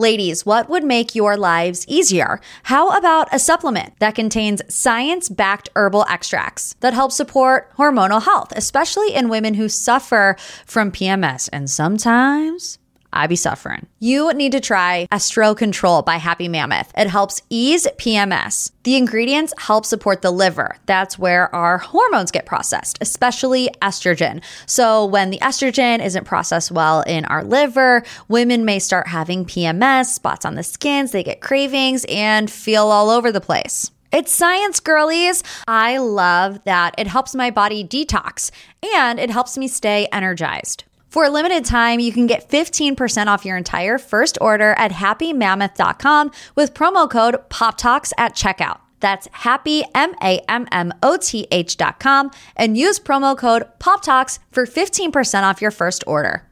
Ladies, what would make your lives easier? How about a supplement that contains science backed herbal extracts that help support hormonal health, especially in women who suffer from PMS and sometimes I be suffering. You need to try Estro Control by Happy Mammoth. It helps ease PMS. The ingredients help support the liver. That's where our hormones get processed, especially estrogen. So, when the estrogen isn't processed well in our liver, women may start having PMS, spots on the skins, they get cravings, and feel all over the place. It's science, girlies. I love that it helps my body detox and it helps me stay energized. For a limited time, you can get 15% off your entire first order at happymammoth.com with promo code POPTALKS at checkout. That's happy, and use promo code POPTALKS for 15% off your first order.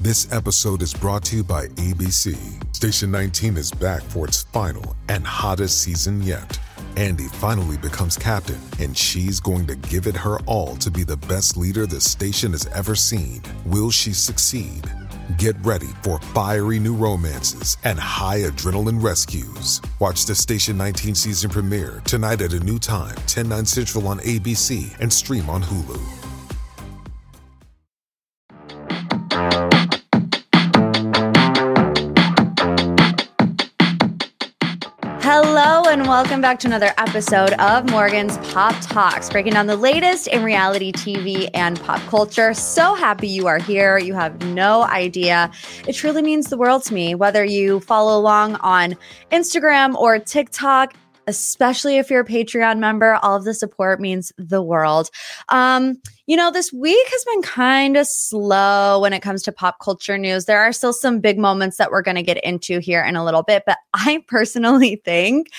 This episode is brought to you by ABC. Station 19 is back for its final and hottest season yet. Andy finally becomes captain, and she's going to give it her all to be the best leader the station has ever seen. Will she succeed? Get ready for fiery new romances and high adrenaline rescues. Watch the Station 19 season premiere tonight at a new time, 10, 9 central on ABC and stream on Hulu. Welcome back to another episode of Morgan's Pop Talks, breaking down the latest in reality TV and pop culture. So happy you are here. You have no idea. It truly means the world to me, whether you follow along on Instagram or TikTok especially if you're a Patreon member. All of the support means the world. Um, you know, this week has been kind of slow when it comes to pop culture news. There are still some big moments that we're going to get into here in a little bit, but I personally think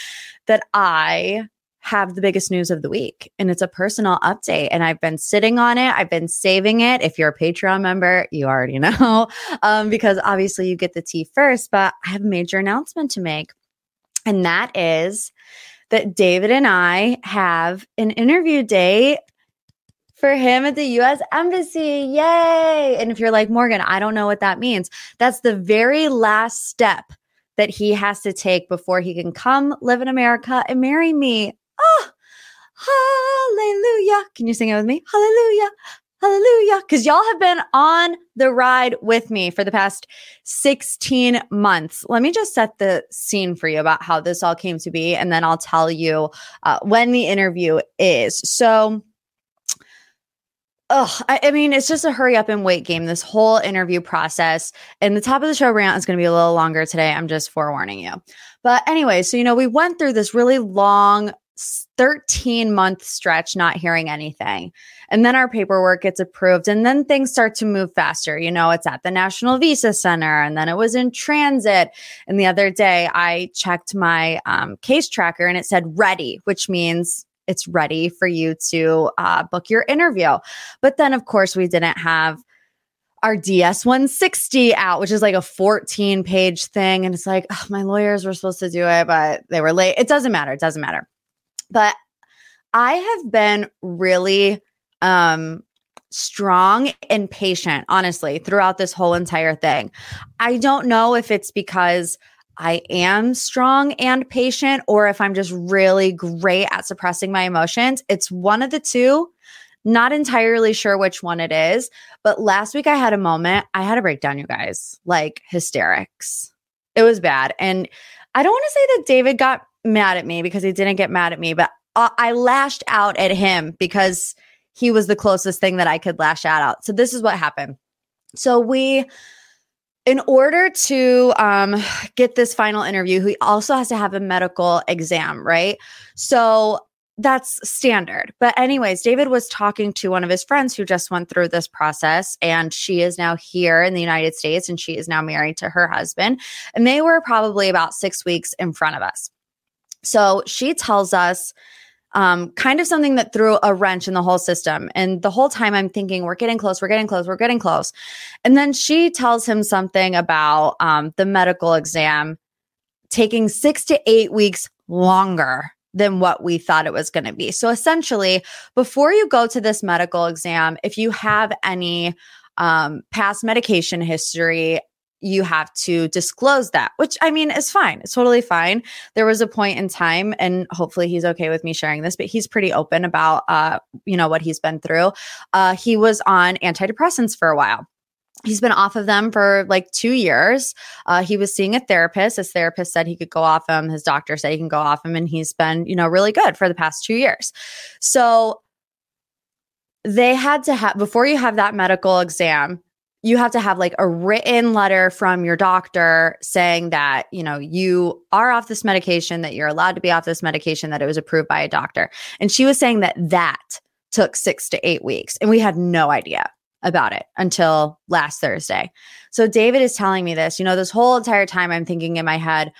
that I have the biggest news of the week and it's a personal update and i've been sitting on it i've been saving it if you're a patreon member you already know um, because obviously you get the tea first but i have a major announcement to make and that is that David and I have an interview date for him at the US Embassy. Yay! And if you're like, Morgan, I don't know what that means, that's the very last step that he has to take before he can come live in America and marry me. Oh, hallelujah. Can you sing it with me? Hallelujah. Hallelujah. Because y'all have been on the ride with me for the past 16 months. Let me just set the scene for you about how this all came to be, and then I'll tell you uh, when the interview is. So, Ugh, I, I, mean, it's just a hurry up and wait game, this whole interview process. And the top of the show rant is going to be a little longer today. I'm just forewarning you. But anyway, so, you know, we went through this really long 13 month stretch not hearing anything. And then our paperwork gets approved, and then things start to move faster. You know, it's at the National Visa Center, and then it was in transit. And the other day, I checked my um, case tracker and it said ready, which means it's ready for you to uh, book your interview. But then, of course, we didn't have our DS 160 out, which is like a 14 page thing. And it's like, oh, my lawyers were supposed to do it, but they were late. It doesn't matter. It doesn't matter. But I have been really um strong and patient, honestly, throughout this whole entire thing. I don't know if it's because I am strong and patient or if I'm just really great at suppressing my emotions. It's one of the two. Not entirely sure which one it is. But last week I had a moment. I had a breakdown, you guys, like hysterics. It was bad. And I don't want to say that David got mad at me because he didn't get mad at me, but uh, I lashed out at him because he was the closest thing that I could lash out at. So this is what happened. So we in order to um, get this final interview, he also has to have a medical exam, right? So that's standard. But, anyways, David was talking to one of his friends who just went through this process, and she is now here in the United States and she is now married to her husband. And they were probably about six weeks in front of us. So she tells us um, kind of something that threw a wrench in the whole system. And the whole time I'm thinking, we're getting close, we're getting close, we're getting close. And then she tells him something about um, the medical exam taking six to eight weeks longer than what we thought it was going to be. So essentially, before you go to this medical exam, if you have any um, past medication history, you have to disclose that, which I mean is fine. It's totally fine. There was a point in time, and hopefully he's okay with me sharing this, but he's pretty open about, uh, you know, what he's been through. Uh, he was on antidepressants for a while. He's been off of them for like two years. Uh, he was seeing a therapist. His therapist said he could go off him. His doctor said he can go off him, and he's been, you know, really good for the past two years. So they had to have before you have that medical exam you have to have like a written letter from your doctor saying that, you know, you are off this medication, that you're allowed to be off this medication, that it was approved by a doctor. And she was saying that that took six to eight weeks. And we had no idea about it until last Thursday. So David is telling me this, you know, this whole entire time I'm thinking in my head,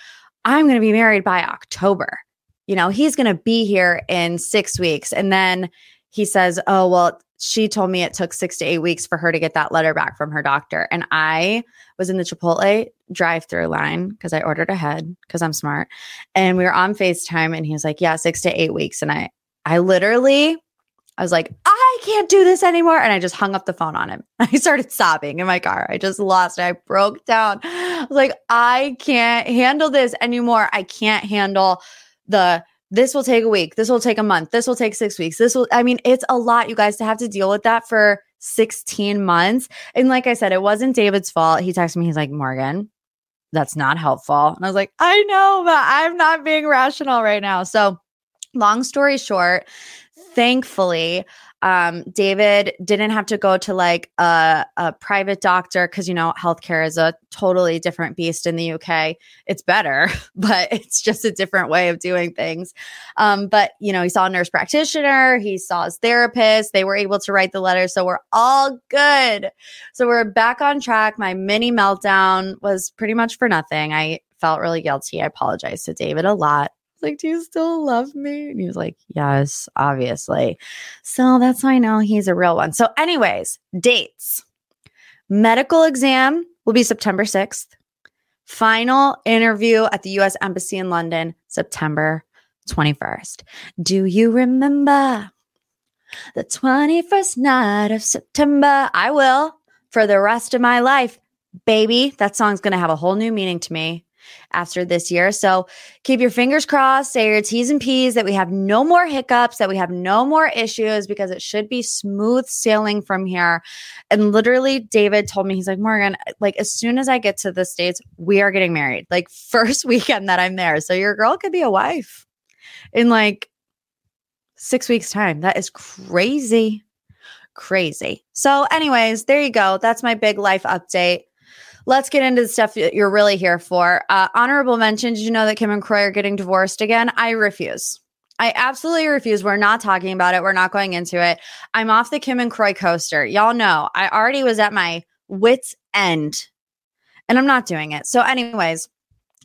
I'm going to be married by October. You know, he's going to be here in six weeks. And then he says, Oh, well, she told me it took six to eight weeks for her to get that letter back from her doctor. And I was in the Chipotle drive through line because I ordered ahead because I'm smart. And we were on FaceTime and he was like, Yeah, six to eight weeks. And I, I literally, I was like, I can't do this anymore. And I just hung up the phone on him. I started sobbing in my car. I just lost it. I broke down. I was like, I can't handle this anymore. I can't handle the this will take a week. This will take a month. This will take six weeks. This will, I mean, it's a lot, you guys, to have to deal with that for 16 months. And like I said, it wasn't David's fault. He texted me, he's like, Morgan, that's not helpful. And I was like, I know, but I'm not being rational right now. So, long story short, thankfully, um, David didn't have to go to like a, a private doctor because, you know, healthcare is a totally different beast in the UK. It's better, but it's just a different way of doing things. Um, but, you know, he saw a nurse practitioner, he saw his therapist, they were able to write the letter. So we're all good. So we're back on track. My mini meltdown was pretty much for nothing. I felt really guilty. I apologized to David a lot like, do you still love me? And he was like, yes, obviously. So that's how I know he's a real one. So, anyways, dates. Medical exam will be September 6th. Final interview at the US Embassy in London, September 21st. Do you remember the 21st night of September? I will for the rest of my life. Baby, that song's going to have a whole new meaning to me after this year. So keep your fingers crossed, say your T's and P's that we have no more hiccups, that we have no more issues because it should be smooth sailing from here. And literally, David told me, he's like, Morgan, like as soon as I get to the States, we are getting married, like first weekend that I'm there. So your girl could be a wife in like six weeks' time. That is crazy. Crazy. So, anyways, there you go. That's my big life update let's get into the stuff that you're really here for. Uh, honorable mention Did you know that Kim and Kroy are getting divorced again? I refuse. I absolutely refuse. We're not talking about it. We're not going into it. I'm off the Kim and Kroy coaster. Y'all know I already was at my wits' end and I'm not doing it. So, anyways,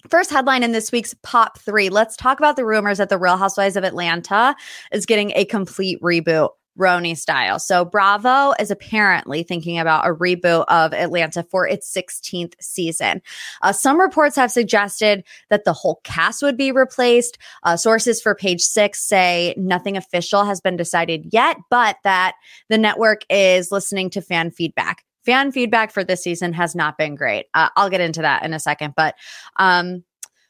First headline in this week's Pop 3. Let's talk about the rumors that The Real Housewives of Atlanta is getting a complete reboot. RHONY style. So Bravo is apparently thinking about a reboot of Atlanta for its 16th season. Uh, some reports have suggested that the whole cast would be replaced. Uh, sources for page six say nothing official has been decided yet, but that the network is listening to fan feedback. Fan feedback for this season has not been great. Uh, I'll get into that in a second, but um,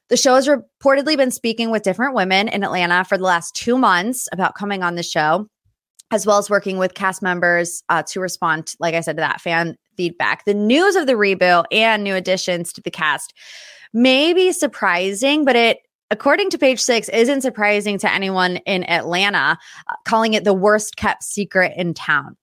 the show has reportedly been speaking with different women in Atlanta for the last two months about coming on the show as well as working with cast members uh, to respond, like I said, to that fan feedback. The news of the reboot and new additions to the cast may be surprising, but it according to page six, isn't surprising to anyone in Atlanta, uh, calling it the worst kept secret in town.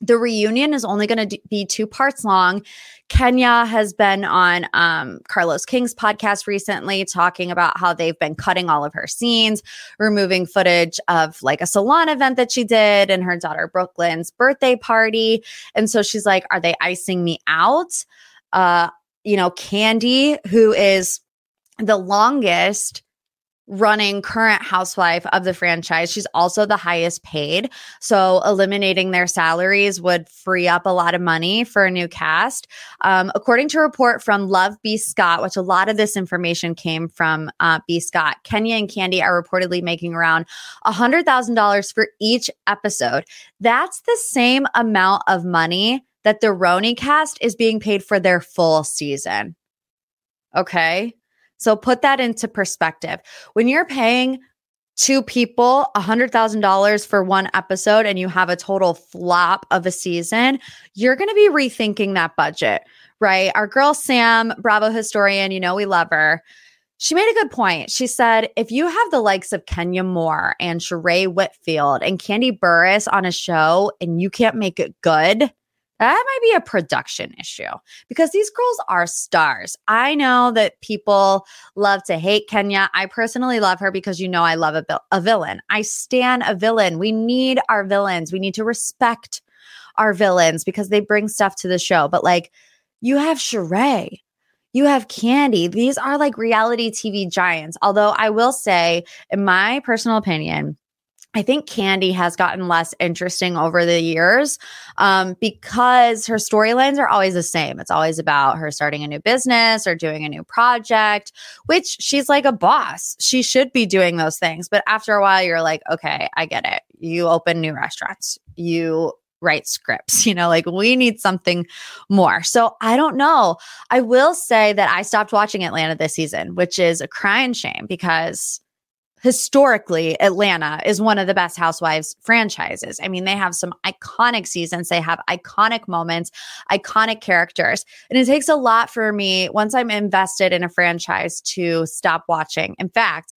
The reunion is only going to be two parts long. Kenya has been on um, Carlos King's podcast recently talking about how they've been cutting all of her scenes, removing footage of like a salon event that she did and her daughter Brooklyn's birthday party. And so she's like, Are they icing me out? Uh, you know, Kandi, who is the longest running current housewife of the franchise. She's also the highest paid. So eliminating their salaries would free up a lot of money for a new cast. Um, according to a report from Love B. Scott, which a lot of this information came from uh, B. Scott, Kenya and Kandi are reportedly making around $100,000 for each episode. That's the same amount of money that the RHONY cast is being paid for their full season. Okay. So put that into perspective. When you're paying two people $100,000 for one episode and you have a total flop of a season, you're going to be rethinking that budget, right? Our girl Sam, Bravo historian, you know, we love her. She made a good point. She said, if you have the likes of Kenya Moore and Sheree Whitfield and Kandi Burruss on a show and you can't make it good, that might be a production issue because these girls are stars. I know that people love to hate Kenya. I personally love her because you know I love a, a villain. I stand a villain. We need our villains. We need to respect our villains because they bring stuff to the show. But like, you have Sheree, you have Kandi. These are like reality TV giants. Although I will say, in my personal opinion, I think Kandi has gotten less interesting over the years um, because her storylines are always the same. It's always about her starting a new business or doing a new project, which she's like a boss. She should be doing those things. But after a while, you're like, okay, I get it. You open new restaurants, you write scripts, you know, like we need something more. So I don't know. I will say that I stopped watching Atlanta this season, which is a crying shame because historically Atlanta is one of the best housewives franchises. I mean, they have some iconic seasons, they have iconic moments, iconic characters. And it takes a lot for me once I'm invested in a franchise to stop watching. In fact,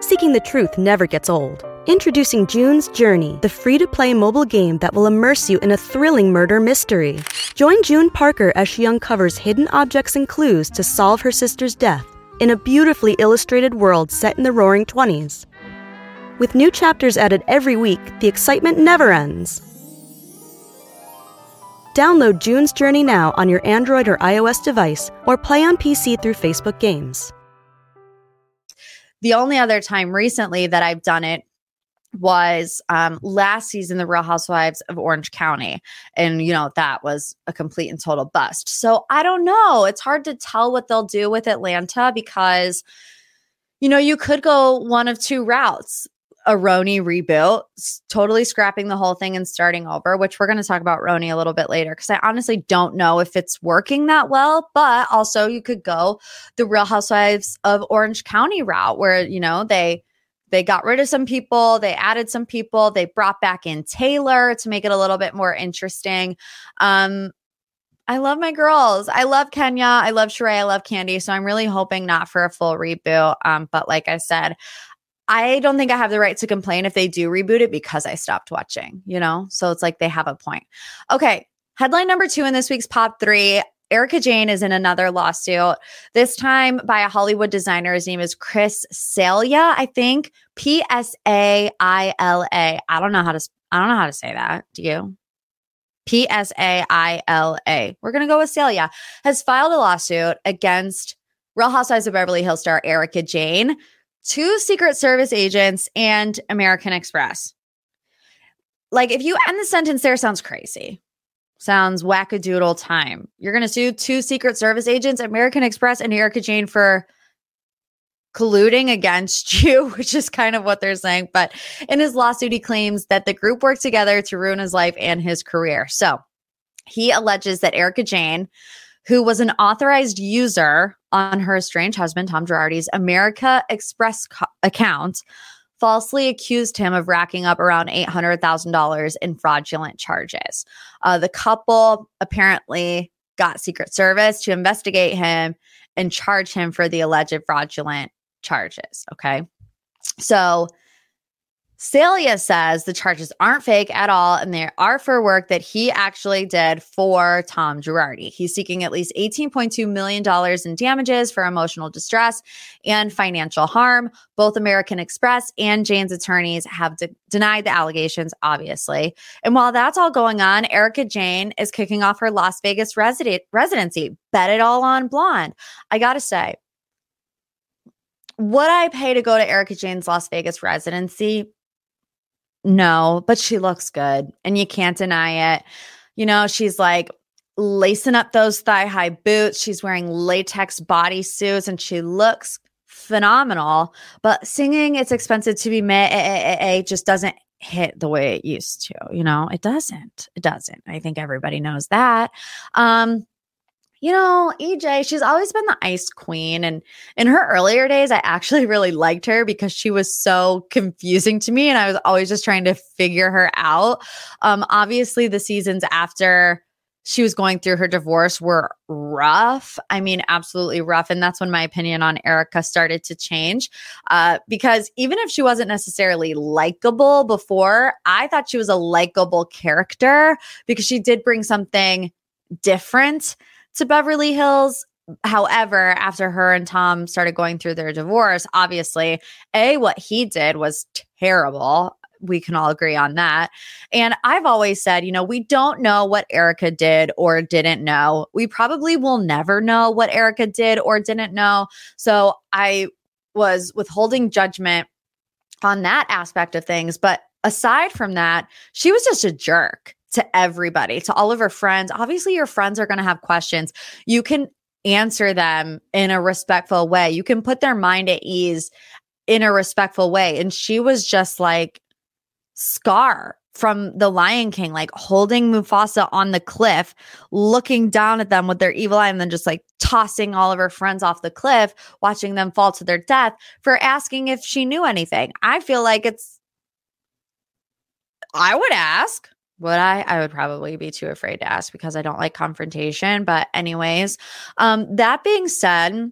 seeking the truth never gets old. Introducing June's Journey, the free to play mobile game that will immerse you in a thrilling murder mystery. Join June Parker as she uncovers hidden objects and clues to solve her sister's death in a beautifully illustrated world set in the roaring 20s. With new chapters added every week, the excitement never ends. Download June's Journey now on your Android or iOS device or play on PC through Facebook Games. The only other time recently that I've done it was um, last season, The Real Housewives of Orange County. And, you know, that was a complete and total bust. So I don't know. It's hard to tell what they'll do with Atlanta because, you know, you could go one of two routes. A RHONY reboot, totally scrapping the whole thing and starting over, which we're going to talk about RHONY a little bit later because I honestly don't know if it's working that well. But also, you could go the Real Housewives of Orange County route where, you know, they they got rid of some people, they added some people, they brought back in Taylor to make it a little bit more interesting. Um, I love my girls. I love Kenya. I love Sheree. I love Kandi. So I'm really hoping not for a full reboot. Um, but like I said, I don't think I have the right to complain if they do reboot it because I stopped watching, you know? So it's like they have a point. Okay. Headline number two in this week's Pop Three Erika Jayne is in another lawsuit, this time by a Hollywood designer. His name is Chris Psaila, I think. P S A I L A. I don't know how to I don't know how to say that. Do you? P S A I L A. We're going to go with Psaila. Has filed a lawsuit against Real Housewives of Beverly Hills star Erika Jayne, two Secret Service agents, and American Express. Like, if you end the sentence there, sounds crazy sounds wackadoodle time. You're going to sue two Secret Service agents, American Express and Erika Jayne, for colluding against you, which is kind of what they're saying. But in his lawsuit, he claims that the group worked together to ruin his life and his career. So he alleges that Erika Jayne, who was an authorized user on her estranged husband, Tom Girardi's America Express co- account, falsely accused him of racking up around $800,000 in fraudulent charges. Uh, the couple apparently got Secret Service to investigate him and charge him for the alleged fraudulent charges. Okay. So Psaila says the charges aren't fake at all and they are for work that he actually did for Tom Girardi. He's seeking at least $18.2 million in damages for emotional distress and financial harm. Both American Express and Jayne's attorneys have de- denied the allegations, obviously. And while that's all going on, Erika Jayne is kicking off her Las Vegas residency. Bet it all on Blonde. I got to say, would I pay to go to Erika Jayne's Las Vegas residency? No, but she looks good and you can't deny it. You know, she's like lacing up those thigh high boots. She's wearing latex bodysuits and she looks phenomenal. But singing It's Expensive to Be Me just doesn't hit the way it used to. You know, it doesn't. It doesn't. I think everybody knows that. Um, you know, EJ, she's always been the ice queen. And in her earlier days, I actually really liked her because she was so confusing to me. And I was always just trying to figure her out. Um, obviously, the seasons after she was going through her divorce were rough. I mean, absolutely rough. And that's when my opinion on Erika started to change. Uh, because even if she wasn't necessarily likable before, I thought she was a likable character because she did bring something different to Beverly Hills. However, after her and Tom started going through their divorce, obviously, A, what he did was terrible. We can all agree on that. And I've always said, you know, we don't know what Erika did or didn't know. We probably will never know what Erika did or didn't know. So I was withholding judgment on that aspect of things. But aside from that, she was just a jerk to everybody, to all of her friends. Obviously, your friends are going to have questions. You can answer them in a respectful way. You can put their mind at ease in a respectful way. And she was just like Scar from The Lion King, like holding Mufasa on the cliff, looking down at them with their evil eye, and then just like tossing all of her friends off the cliff, watching them fall to their death for asking if she knew anything. I feel like it's, I would ask. Would I? I would probably be too afraid to ask because I don't like confrontation. But, anyways, um, that being said,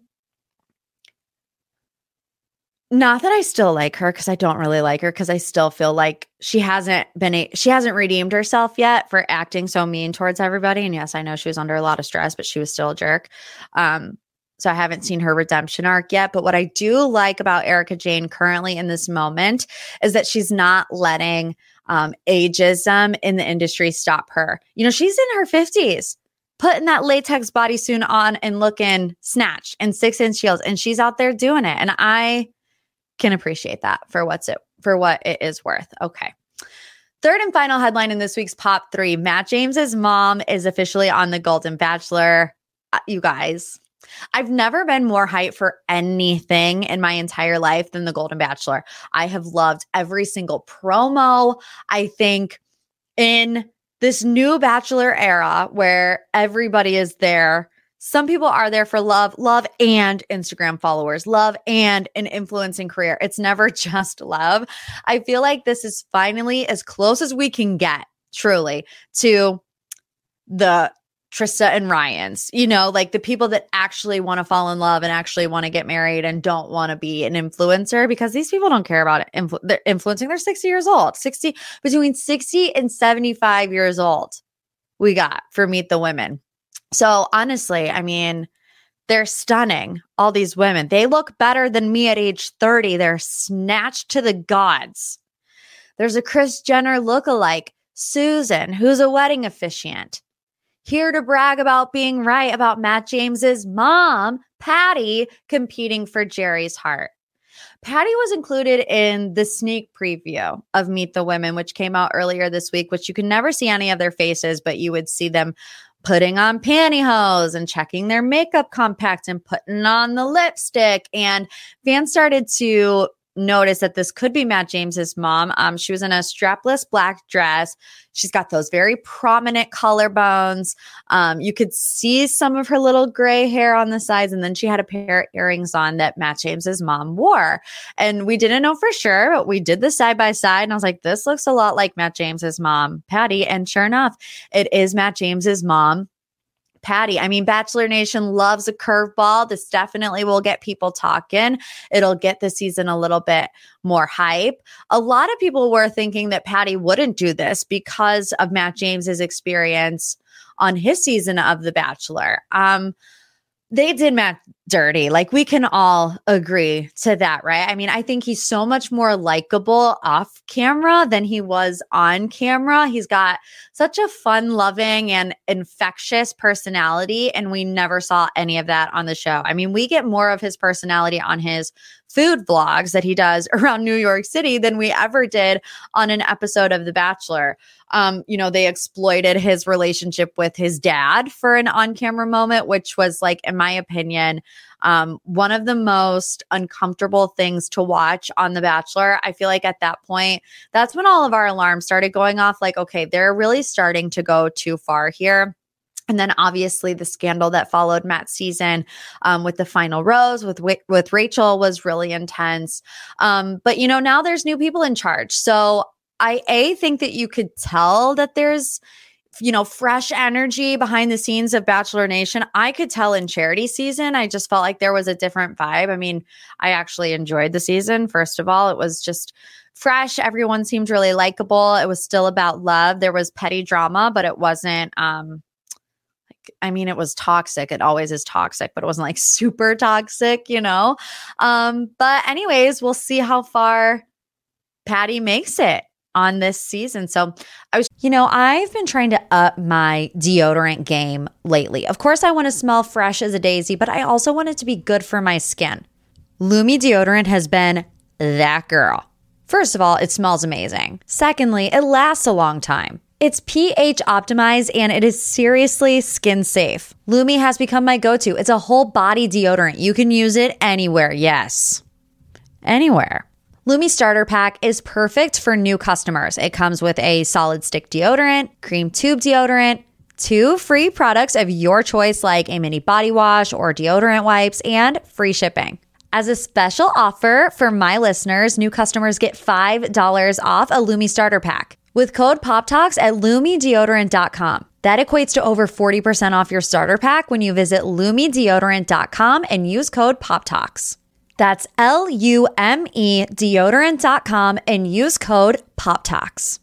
not that I still like her because I don't really like her because I still feel like she hasn't been a, she hasn't redeemed herself yet for acting so mean towards everybody. And yes, I know she was under a lot of stress, but she was still a jerk. Um, so I haven't seen her redemption arc yet. But what I do like about Erika Jayne currently in this moment is that she's not letting um, ageism in the industry stop her. You know, she's in her 50s, putting that latex bodysuit on and looking snatched and six inch heels, and she's out there doing it. And I can appreciate that for what's it for what it is worth. Okay. Third and final headline in this week's Pop 3 Matt James's mom is officially on the Golden Bachelor. Uh, you guys, I've never been more hyped for anything in my entire life than The Golden Bachelor. I have loved every single promo. I think in this new Bachelor era where everybody is there, some people are there for love, love and Instagram followers, love and an influencing career. It's never just love. I feel like this is finally as close as we can get, truly, to the Trista and Ryan's, you know, like the people that actually want to fall in love and actually want to get married and don't want to be an influencer because these people don't care about. Influ- they're influencing. They're 60 years old, 60, between 60 and 75 years old. We got for Meet the Women. So honestly, I mean, they're stunning. All these women, they look better than me at age 30. They're snatched to the gods. There's a Kris Jenner look-alike, Susan, who's a wedding officiant here to brag about being right about Matt James's mom, Patty, competing for Gerry's heart. Patty was included in the sneak preview of Meet the Women, which came out earlier this week, which you can never see any of their faces, but you would see them putting on pantyhose and checking their makeup compact and putting on the lipstick. And fans started to notice that this could be Matt James's mom. Um, she was in a strapless black dress. She's got those very prominent collarbones. Um, you could see some of her little gray hair on the sides, and then she had a pair of earrings on that Matt James's mom wore. And we didn't know for sure, but we did the side by side, and I was like, "This looks a lot like Matt James's mom, Patty." And sure enough, it is Matt James's mom. Patty. I mean, Bachelor Nation loves a curveball. This definitely will get people talking. It'll get the season a little bit more hype. A lot of people were thinking that Patty wouldn't do this because of Matt James's experience on his season of The Bachelor. Um, they did Matt dirty. Like we can all agree to that, right? I mean, I think he's so much more likable off camera than he was on camera. He's got such a fun loving and infectious personality. And we never saw any of that on the show. I mean, we get more of his personality on his food vlogs that he does around New York City than we ever did on an episode of The Bachelor. Um, you know, they exploited his relationship with his dad for an on camera moment, which was like, in my opinion, Um, one of the most uncomfortable things to watch on The Bachelor. I feel like at that point, that's when all of our alarms started going off. Like, okay, they're really starting to go too far here. And then obviously the scandal that followed Matt's season um, with the final rose with with Rachel was really intense. Um, but you know now there's new people in charge, so I a think that you could tell that there's you know fresh energy behind the scenes of Bachelor Nation. I could tell in charity season. I just felt like there was a different vibe. I mean, I actually enjoyed the season. First of all, it was just fresh. Everyone seemed really likable. It was still about love. There was petty drama, but it wasn't. um I mean, it was toxic. It always is toxic, but it wasn't like super toxic, you know? Um, but, anyways, we'll see how far Patty makes it on this season. So I was, you know, I've been trying to up my deodorant game lately. Of course, I want to smell fresh as a daisy, but I also want it to be good for my skin. Lume deodorant has been that girl. First of all, it smells amazing. Secondly, it lasts a long time. It's pH optimized and it is seriously skin safe. Lume has become my go to. It's a whole body deodorant. You can use it anywhere. Yes. Anywhere. Lume Starter Pack is perfect for new customers. It comes with a solid stick deodorant, cream tube deodorant, two free products of your choice, like a mini body wash or deodorant wipes, and free shipping. As a special offer for my listeners, new customers get $5 off a Lume Starter Pack with code POPTALKS at LumeDeodorant.com. That equates to over 40% off your starter pack when you visit LumeDeodorant.com and use code POPTALKS. That's L U M E deodorant.com and use code POPTALKS.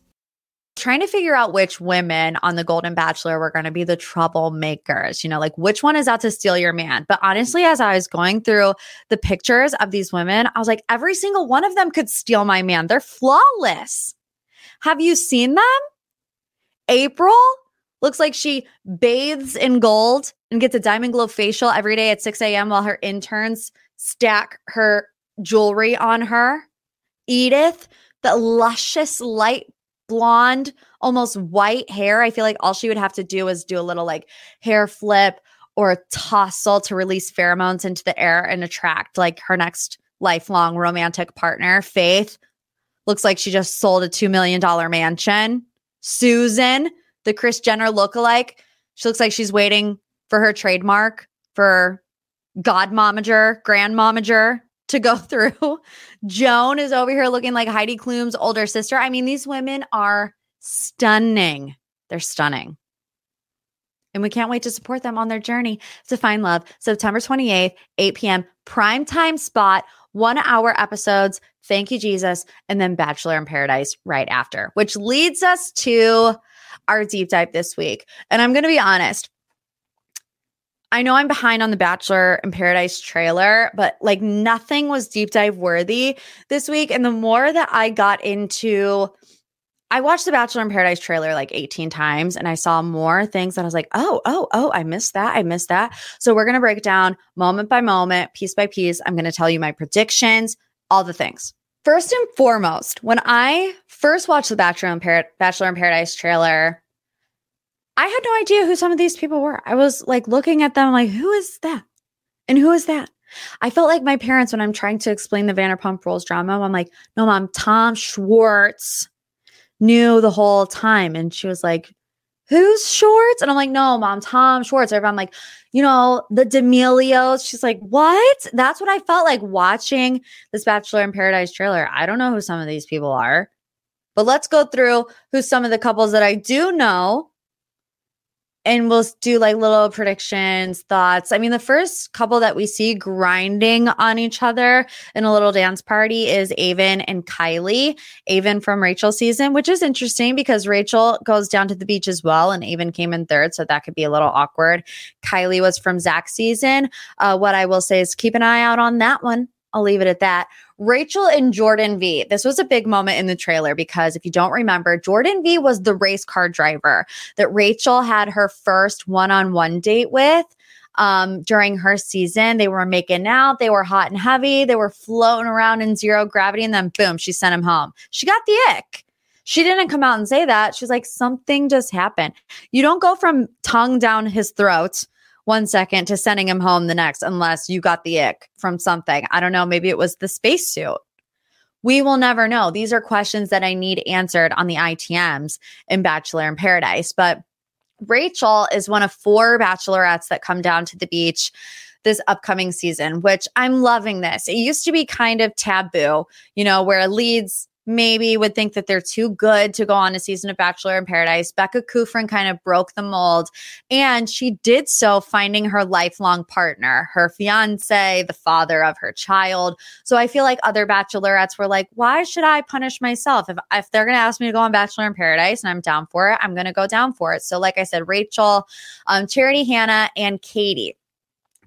Trying to figure out which women on the Golden Bachelor were going to be the troublemakers, you know, like which one is out to steal your man. But honestly, as I was going through the pictures of these women, I was like, every single one of them could steal my man. They're flawless. Have you seen them? April looks like she bathes in gold and gets a diamond glow facial every day at 6 a.m. while her interns stack her jewelry on her. Edith, the luscious light blonde, almost white hair. I feel like all she would have to do is do a little like hair flip or a tousle to release pheromones into the air and attract like her next lifelong romantic partner. Faith, looks like she just sold a $2 million mansion. Susan, the Kris Jenner lookalike, she looks like she's waiting for her trademark for godmomager, grandmomager to go through. Joan is over here looking like Heidi Klum's older sister. I mean, these women are stunning. They're stunning. And we can't wait to support them on their journey to find love. September 28th, 8 p.m., prime time spot, one hour episodes. Thank you, Jesus. And then Bachelor in Paradise right after, which leads us to our deep dive this week. And I'm going to be honest. I know I'm behind on the Bachelor in Paradise trailer, but like nothing was deep dive worthy this week. And the more that I got into I watched the Bachelor in Paradise trailer like 18 times and I saw more things that I was like, oh, oh, oh, I missed that. I missed that. So we're going to break down moment by moment, piece by piece. I'm going to tell you my predictions, all the things. First and foremost, when I first watched the Bachelor in, Par- Bachelor in Paradise trailer, I had no idea who some of these people were. I was like looking at them like, who is that? And who is that? I felt like my parents when I'm trying to explain the Vanderpump Rules drama. I'm like, no, mom, Tom Schwartz knew the whole time. And she was like, Who's Schwartz? And I'm like, No, mom, Tom Schwartz. I'm like, you know, the D'Amelios. She's like, What? That's what I felt like watching this Bachelor in Paradise trailer. I don't know who some of these people are, but let's go through who some of the couples that I do know and we'll do like little predictions, thoughts. I mean, the first couple that we see grinding on each other in a little dance party is Aven and Kylie. Aven from Rachel season, which is interesting because Rachel goes down to the beach as well, and Aven came in third, so that could be a little awkward. Kylie was from Zach season. Uh, what I will say is keep an eye out on that one. I'll leave it at that. Rachel and Jordan V. This was a big moment in the trailer because if you don't remember, Jordan V was the race car driver that Rachel had her first one on one date with. Um, during her season, they were making out, they were hot and heavy, they were floating around in zero gravity, and then boom, she sent him home. She got the ick. She didn't come out and say that. She's like, something just happened. You don't go from tongue down his throat one second to sending him home the next, unless you got the ick from something. I don't know. Maybe it was the spacesuit. We will never know. These are questions that I need answered on the ITMs in Bachelor in Paradise. But Rachel is one of four bachelorettes that come down to the beach this upcoming season, which I'm loving this. It used to be kind of taboo, you know, where leads maybe would think that they're too good to go on a season of Bachelor in Paradise. Becca Kufrin kind of broke the mold, and she did so finding her lifelong partner, her fiance, the father of her child. So I feel like other bachelorettes were like, why should I punish myself? If, if they're going to ask me to go on Bachelor in Paradise and I'm down for it, I'm going to go down for it. So, like I said, Rachel, um, Charity, Hannah, and Katie.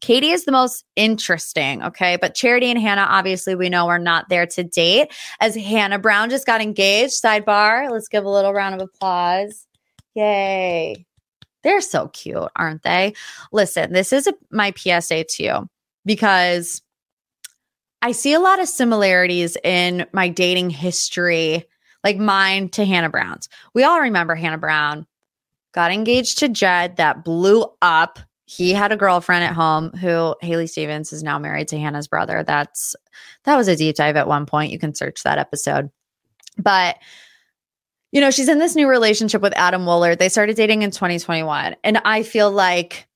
Katie is the most interesting, okay? But Charity and Hannah, obviously, we know are not there to date. As Hannah Brown just got engaged, sidebar. Let's give a little round of applause. Yay. They're so cute, aren't they? Listen, this is a, my PSA to you because I see a lot of similarities in my dating history, like mine to Hannah Brown's. We all remember Hannah Brown got engaged to Jed, that blew up he had a girlfriend at home who Haley Stevens is now married to Hannah's brother. That's that was a deep dive at one point. You can search that episode. But you know, she's in this new relationship with Adam Woolard. They started dating in 2021. And I feel like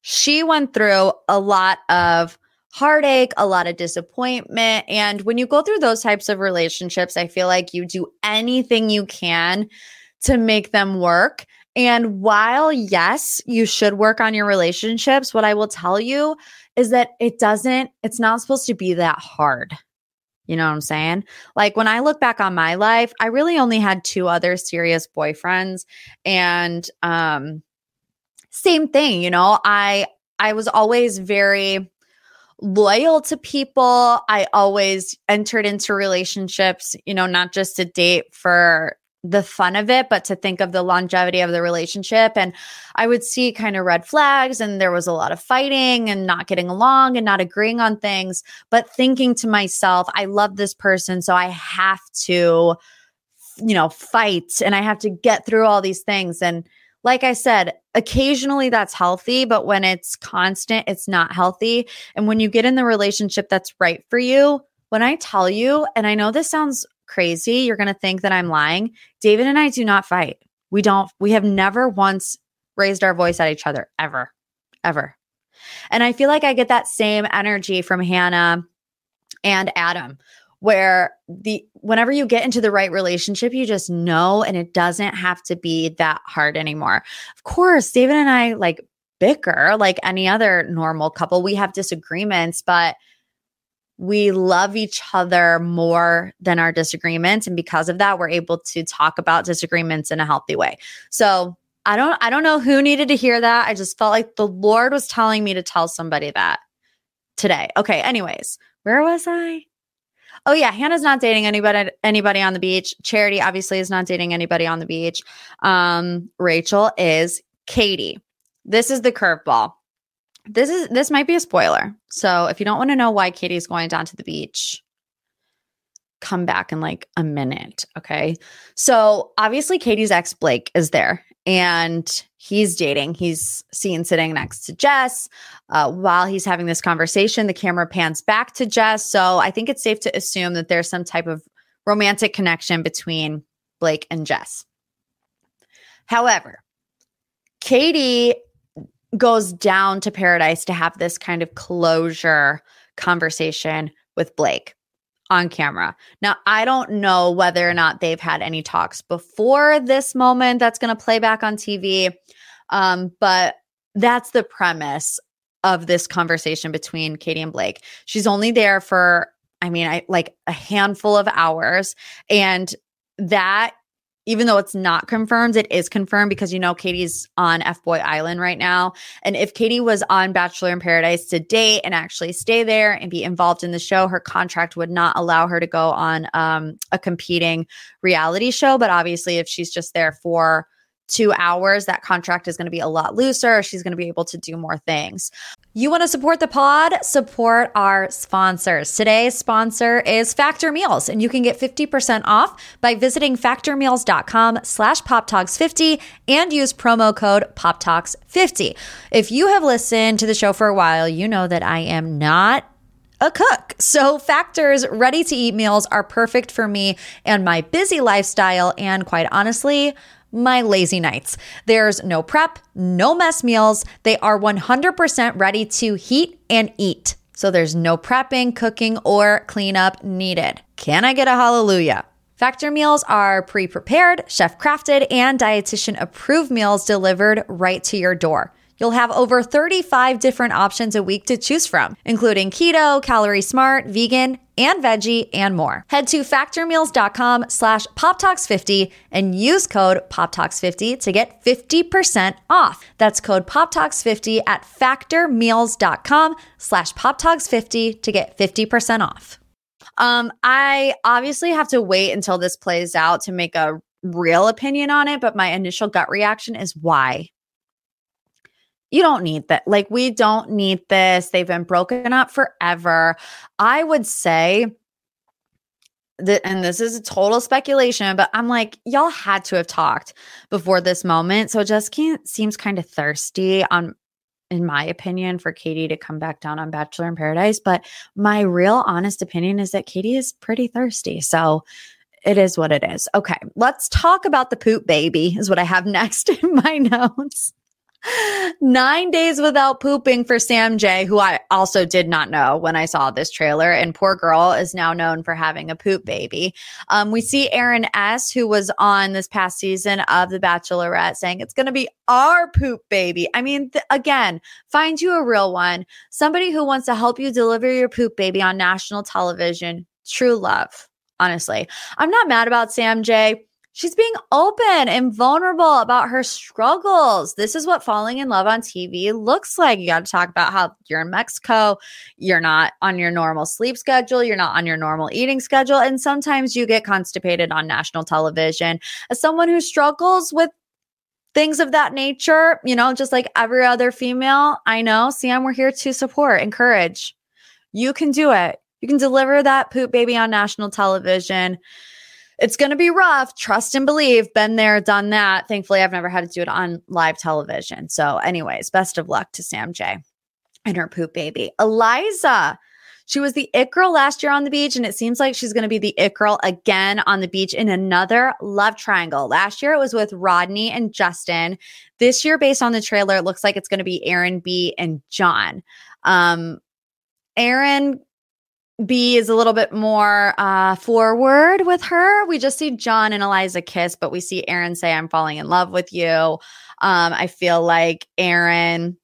she went through a lot of heartache, a lot of disappointment. And when you go through those types of relationships, I feel like you do anything you can to make them work. And while, yes, you should work on your relationships, what I will tell you is that it doesn't, it's not supposed to be that hard. You know what I'm saying? Like when I look back on my life, I really only had two other serious boyfriends and um same thing, you know, I I was always very loyal to people. I always entered into relationships, you know, not just to date for the fun of it, but to think of the longevity of the relationship. And I would see kind of red flags, and there was a lot of fighting and not getting along and not agreeing on things, but thinking to myself, I love this person, so I have to, you know, fight and I have to get through all these things. And like I said, occasionally that's healthy, but when it's constant, it's not healthy. And when you get in the relationship that's right for you, when I tell you, and I know this sounds crazy, you're going to think that I'm lying. David and I do not fight. We don't, we have never once raised our voice at each other, ever, ever. And I feel like I get that same energy from Hannah and Adam, where the whenever you get into the right relationship, you just know and it doesn't have to be that hard anymore. Of course, David and I like bicker like any other normal couple. We have disagreements, but we love each other more than our disagreements. And because of that we're able to talk about disagreements in a healthy way. So i don't i don't know who needed to hear that. I just felt like the lord was telling me to tell somebody that today. Okay anyways where was i? Oh yeah hannah's not dating anybody anybody on the beach. Charity obviously is not dating anybody on the beach. Um rachel is katie. This is the curveball this is this might be a spoiler. So if you don't want to know why Katie's going down to the beach, come back in like a minute. Okay. So obviously Katie's ex Blake is there and he's dating. He's seen sitting next to Jess. Uh, while he's having this conversation, the camera pans back to Jess. So I think it's safe to assume that there's some type of romantic connection between Blake and Jess. However, Katie goes down to paradise to have this kind of closure conversation with Blake on camera. Now, I don't know whether or not they've had any talks before this moment that's going to play back on TV, um, but that's the premise of this conversation between Katie and Blake. She's only there for, I mean, I like a handful of hours, and that even though it's not confirmed, it is confirmed because you know Katie's on F Boy Island right now. And if Katie was on Bachelor in Paradise to date and actually stay there and be involved in the show, her contract would not allow her to go on um, a competing reality show. But obviously, if she's just there for two hours, that contract is going to be a lot looser. She's going to be able to do more things. You want to support the pod? Support our sponsors. Today's sponsor is Factor Meals, and you can get 50% off by visiting factormeals.com slash poptalks50 and use promo code poptalks50. If you have listened to the show for a while, you know that I am not a cook. So Factor's ready to eat meals are perfect for me and my busy lifestyle and quite honestly, my lazy nights. There's no prep, no mess meals. They are 100% ready to heat and eat. So there's no prepping, cooking, or cleanup needed. Can I get a hallelujah? Factor meals are pre prepared, chef crafted, and dietitian approved meals delivered right to your door. You'll have over 35 different options a week to choose from, including keto, calorie smart, vegan, and veggie, and more. Head to factormeals.com slash poptalks50 and use code poptalks50 to get 50% off. That's code poptalks50 at factormeals.com slash poptalks50 to get 50% off. Um, I obviously have to wait until this plays out to make a real opinion on it, but my initial gut reaction is why? You don't need that. Like, we don't need this. They've been broken up forever. I would say that, and this is a total speculation, but I'm like, y'all had to have talked before this moment. So just seems kind of thirsty on in my opinion, for Katie to come back down on Bachelor in Paradise. But my real honest opinion is that Katie is pretty thirsty. So it is what it is. Okay, let's talk about the poop baby, is what I have next in my notes. Nine days without pooping for Sam J, who I also did not know when I saw this trailer. And poor girl is now known for having a poop baby. Um, we see Aaron S., who was on this past season of The Bachelorette, saying it's going to be our poop baby. I mean, th- again, find you a real one, somebody who wants to help you deliver your poop baby on national television. True love, honestly. I'm not mad about Sam J she's being open and vulnerable about her struggles. This is what falling in love on TV looks like. You got to talk about how you're in Mexico, you're not on your normal sleep schedule, you're not on your normal eating schedule, and sometimes you get constipated on national television. As someone who struggles with things of that nature, you know, just like every other female, I know, Sam, we're here to support, encourage. You can do it. You can deliver that poop baby on national television it's going to be rough. Trust and believe. Been there, done that. Thankfully, I've never had to do it on live television. So, anyways, best of luck to Sam J and her poop baby. Eliza. She was the it girl last year on the beach, and it seems like she's going to be the it girl again on the beach in another love triangle. Last year it was with Rodney and Justin. This year, based on the trailer, it looks like it's going to be Aaron B and John. Um, Aaron B is a little bit more uh, forward with her. We just see John and Eliza kiss, but we see Aaron say, I'm falling in love with you. Um, I feel like Aaron,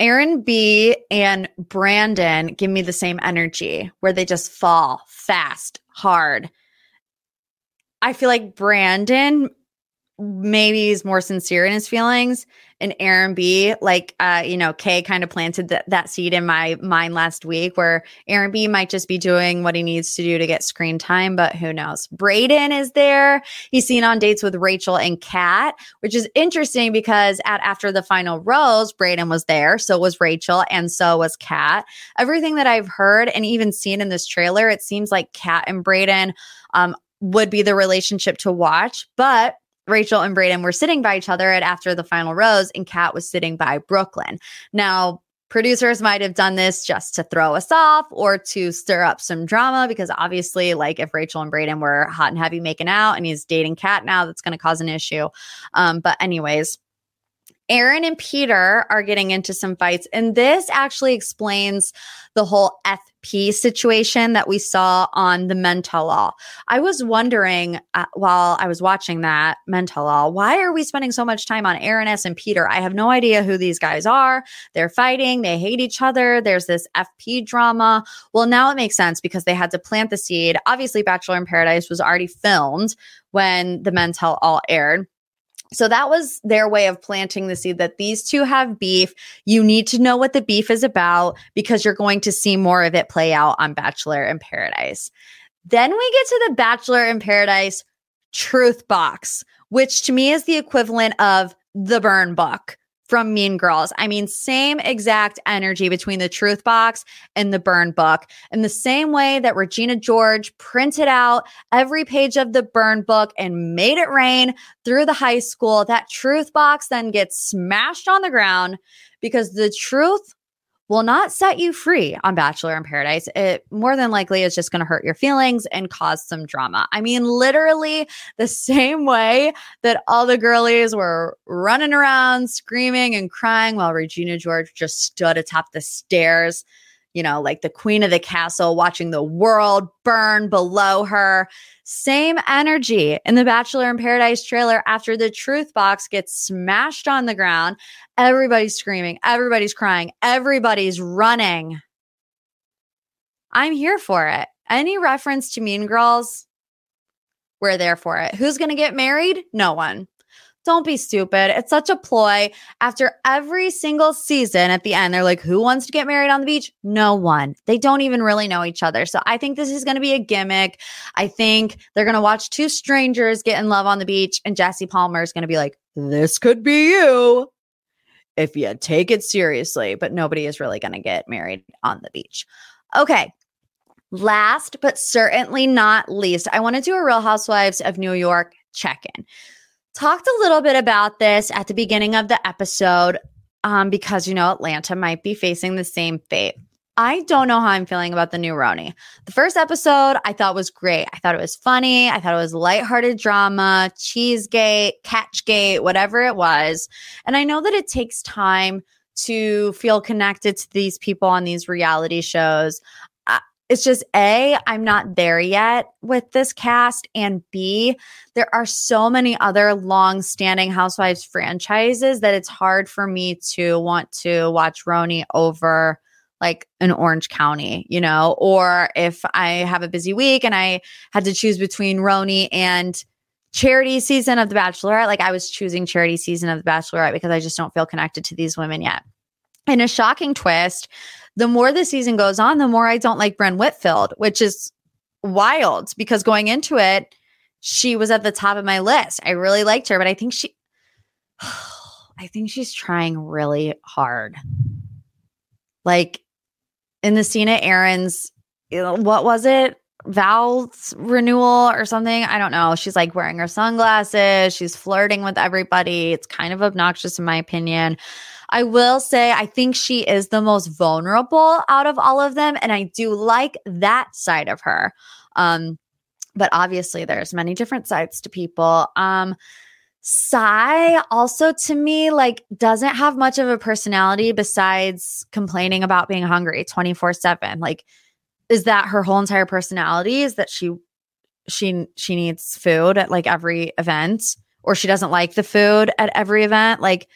Aaron B and Brandon give me the same energy where they just fall fast, hard. I feel like Brandon maybe is more sincere in his feelings and Aaron B, like, uh, you know, Kay kind of planted th- that seed in my mind last week where Aaron B might just be doing what he needs to do to get screen time, but who knows? Brayden is there. He's seen on dates with Rachel and Kat, which is interesting because at after the final rose, Brayden was there. So was Rachel and so was Kat. Everything that I've heard and even seen in this trailer, it seems like Kat and Brayden um, would be the relationship to watch, but Rachel and Brayden were sitting by each other at after the final rose, and Kat was sitting by Brooklyn. Now, producers might have done this just to throw us off or to stir up some drama because obviously, like if Rachel and Brayden were hot and heavy making out and he's dating Kat now, that's going to cause an issue. Um, but, anyways, Aaron and Peter are getting into some fights. And this actually explains the whole FP situation that we saw on the Men Tell All. I was wondering uh, while I was watching that Men Tell All, why are we spending so much time on Aaron S. and Peter? I have no idea who these guys are. They're fighting, they hate each other. There's this FP drama. Well, now it makes sense because they had to plant the seed. Obviously, Bachelor in Paradise was already filmed when the Men Tell All aired. So that was their way of planting the seed that these two have beef. You need to know what the beef is about because you're going to see more of it play out on Bachelor in Paradise. Then we get to the Bachelor in Paradise truth box, which to me is the equivalent of the burn book from Mean Girls. I mean, same exact energy between the truth box and the burn book. In the same way that Regina George printed out every page of the burn book and made it rain through the high school, that truth box then gets smashed on the ground because the truth will not set you free on Bachelor in Paradise. It more than likely is just going to hurt your feelings and cause some drama. I mean, literally the same way that all the girlies were running around screaming and crying while Regina George just stood atop the stairs you know, like the queen of the castle watching the world burn below her. Same energy in the Bachelor in Paradise trailer after the truth box gets smashed on the ground. Everybody's screaming, everybody's crying, everybody's running. I'm here for it. Any reference to Mean Girls, we're there for it. Who's going to get married? No one. Don't be stupid. It's such a ploy. After every single season at the end, they're like, who wants to get married on the beach? No one. They don't even really know each other. So I think this is going to be a gimmick. I think they're going to watch two strangers get in love on the beach, and Jesse Palmer is going to be like, this could be you if you take it seriously. But nobody is really going to get married on the beach. Okay. Last but certainly not least, I want to do a Real Housewives of New York check in talked a little bit about this at the beginning of the episode um, because, you know, Atlanta might be facing the same fate. I don't know how I'm feeling about the new RHONY. The first episode I thought was great. I thought it was funny. I thought it was lighthearted drama, cheesegate, catchgate, whatever it was. And I know that it takes time to feel connected to these people on these reality shows it's just A, I'm not there yet with this cast. And B, there are so many other long standing Housewives franchises that it's hard for me to want to watch RHONY over like an Orange County, you know, or if I have a busy week and I had to choose between RHONY and charity season of The Bachelorette, like I was choosing charity season of The Bachelorette because I just don't feel connected to these women yet. In a shocking twist, the more the season goes on, the more I don't like Brynn Whitfield, which is wild because going into it, she was at the top of my list. I really liked her, but I think she, I think she's trying really hard. Like in the scene at Erin's, what was it? Vows renewal or something. I don't know. She's like wearing her sunglasses. She's flirting with everybody. It's kind of obnoxious, in my opinion. I will say, I think she is the most vulnerable out of all of them. And I do like that side of her. Um, but obviously, there's many different sides to people. Um, Sai also to me like doesn't have much of a personality besides complaining about being hungry 24/7. Like is that her whole entire personality is that she she she needs food at like every event or she doesn't like the food at every event? Like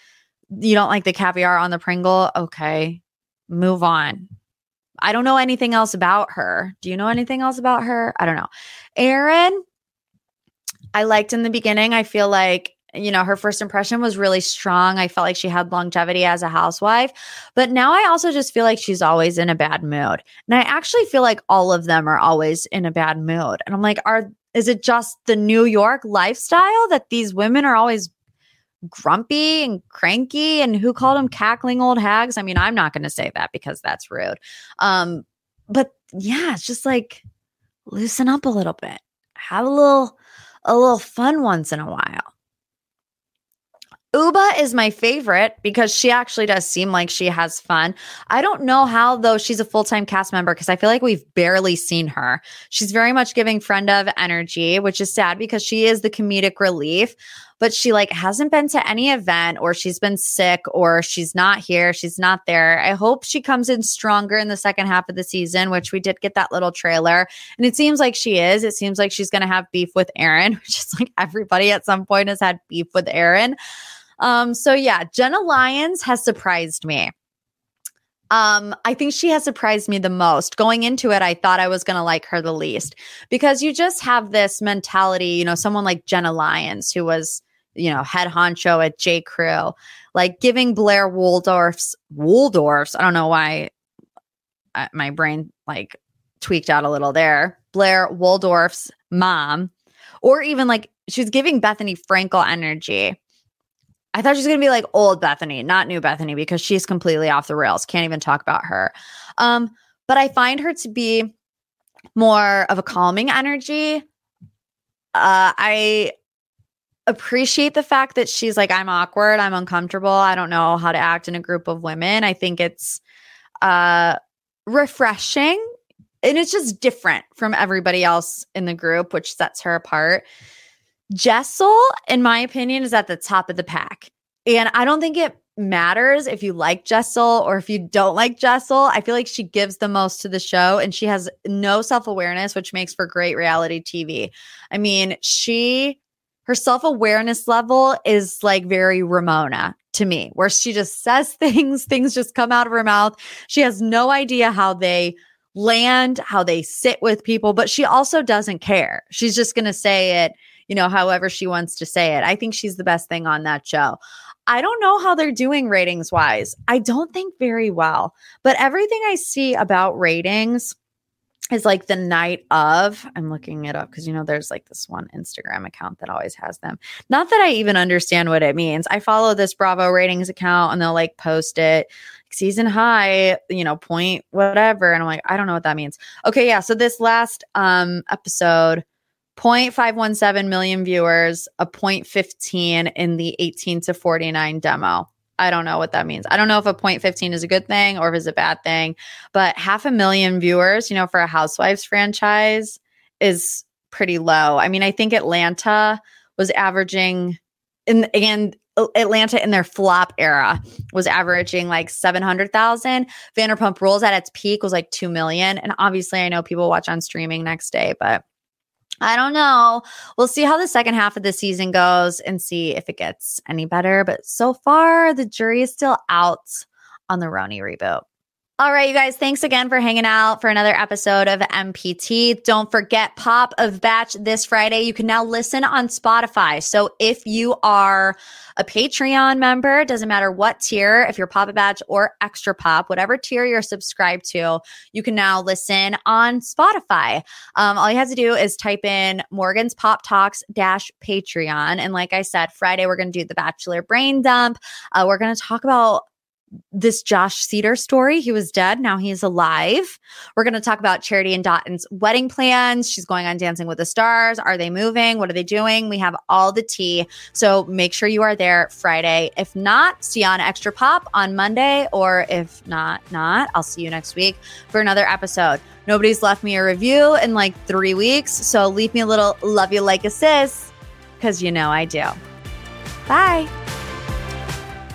you don't like the caviar on the Pringle? Okay, move on. I don't know anything else about her. Do you know anything else about her? I don't know. Erin, I liked in the beginning. I feel like, you know, her first impression was really strong. I felt like she had longevity as a housewife. But now I also just feel like she's always in a bad mood. And I actually feel like all of them are always in a bad mood. And I'm like, are is it just the New York lifestyle that these women are always grumpy and cranky and who called them cackling old hags? I mean i'm not going to say that because that's rude. Um but yeah it's just like loosen up a little bit. Have a little a little fun once in a while. Ubah is my favorite because she actually does seem like she has fun. I don't know how, though, she's a full time cast member because I feel like we've barely seen her. She's very much giving friend of energy, which is sad because she is the comedic relief but she like hasn't been to any event or she's been sick or she's not here, she's not there. I hope she comes in stronger in the second half of the season, which we did get that little trailer. And it seems like she is. It seems like she's going to have beef with Erin, which is like everybody at some point has had beef with Erin. Um, so yeah, Jenna Lyons has surprised me. Um, I think she has surprised me the most. Going into it, I thought I was going to like her the least because you just have this mentality, you know, someone like Jenna Lyons, who was you know, head honcho at J. Crew, like giving Blair Waldorf's Waldorf's. I don't know why I, my brain like tweaked out a little there. Blair Waldorf's mom, or even like she's giving Bethenny Frankel energy. I thought she was going to be like old Bethenny, not new Bethany, because she's completely off the rails. Can't even talk about her. Um, but I find her to be more of a calming energy. Uh, I appreciate the fact that she's like, I'm awkward, I'm uncomfortable, I don't know how to act in a group of women. I think it's uh refreshing and it's just different from everybody else in the group, which sets her apart. Jessel, in my opinion, is at the top of the pack. And I don't think it matters if you like Jessel or if you don't like Jessel. I feel like she gives the most to the show and she has no self awareness, which makes for great reality TV. I mean, she, her self awareness level is like very Ramona to me, where she just says things, things just come out of her mouth. She has no idea how they land, how they sit with people, but she also doesn't care. She's just going to say it, you know, however she wants to say it. I think she's the best thing on that show. I don't know how they're doing ratings wise. I don't think very well, but everything I see about ratings is like the night of. I'm looking it up because you know there's like this one Instagram account that always has them. Not that I even understand what it means. I follow this Bravo ratings account and they'll like post it season high, you know, point whatever. And I'm like, I don't know what that means. Okay, yeah. So this last um episode 0.517 million viewers, a 0.15 in the 18 to 49 demo. I don't know what that means. I don't know if a 0.15 is a good thing or if it's a bad thing, but half a million viewers, you know, for a Housewives franchise is pretty low. I mean, I think Atlanta was averaging in and Atlanta in their flop era was averaging like 700,000. Vanderpump Rules at its peak was like 2 million. And obviously, I know people watch on streaming next day, but I don't know. We'll see how the second half of the season goes and see if it gets any better. But so far, the jury is still out on the RHONY reboot. All right, you guys, thanks again for hanging out for another episode of MPT. Don't forget Pop of Batch this Friday. You can now listen on Spotify. So if you are a Patreon member, doesn't matter what tier, if you're Pop of Batch or Extra Pop, whatever tier you're subscribed to, you can now listen on Spotify. Um, all you have to do is type in Morgan's Pop Talks dash Patreon. And like I said, Friday, we're going to do the Bachelor Brain Dump. Uh, we're going to talk about this Josh Seiter story. He was dead. Now he's alive. We're going to talk about Charity and Dotun's wedding plans. She's going on Dancing with the Stars. Are they moving? What are they doing? We have all the tea. So make sure you are there Friday. If not, see you on Extra Pop on Monday. Or if not, not, I'll see you next week for another episode. Nobody's left me a review in like three weeks. So leave me a little love you like a sis because you know I do. Bye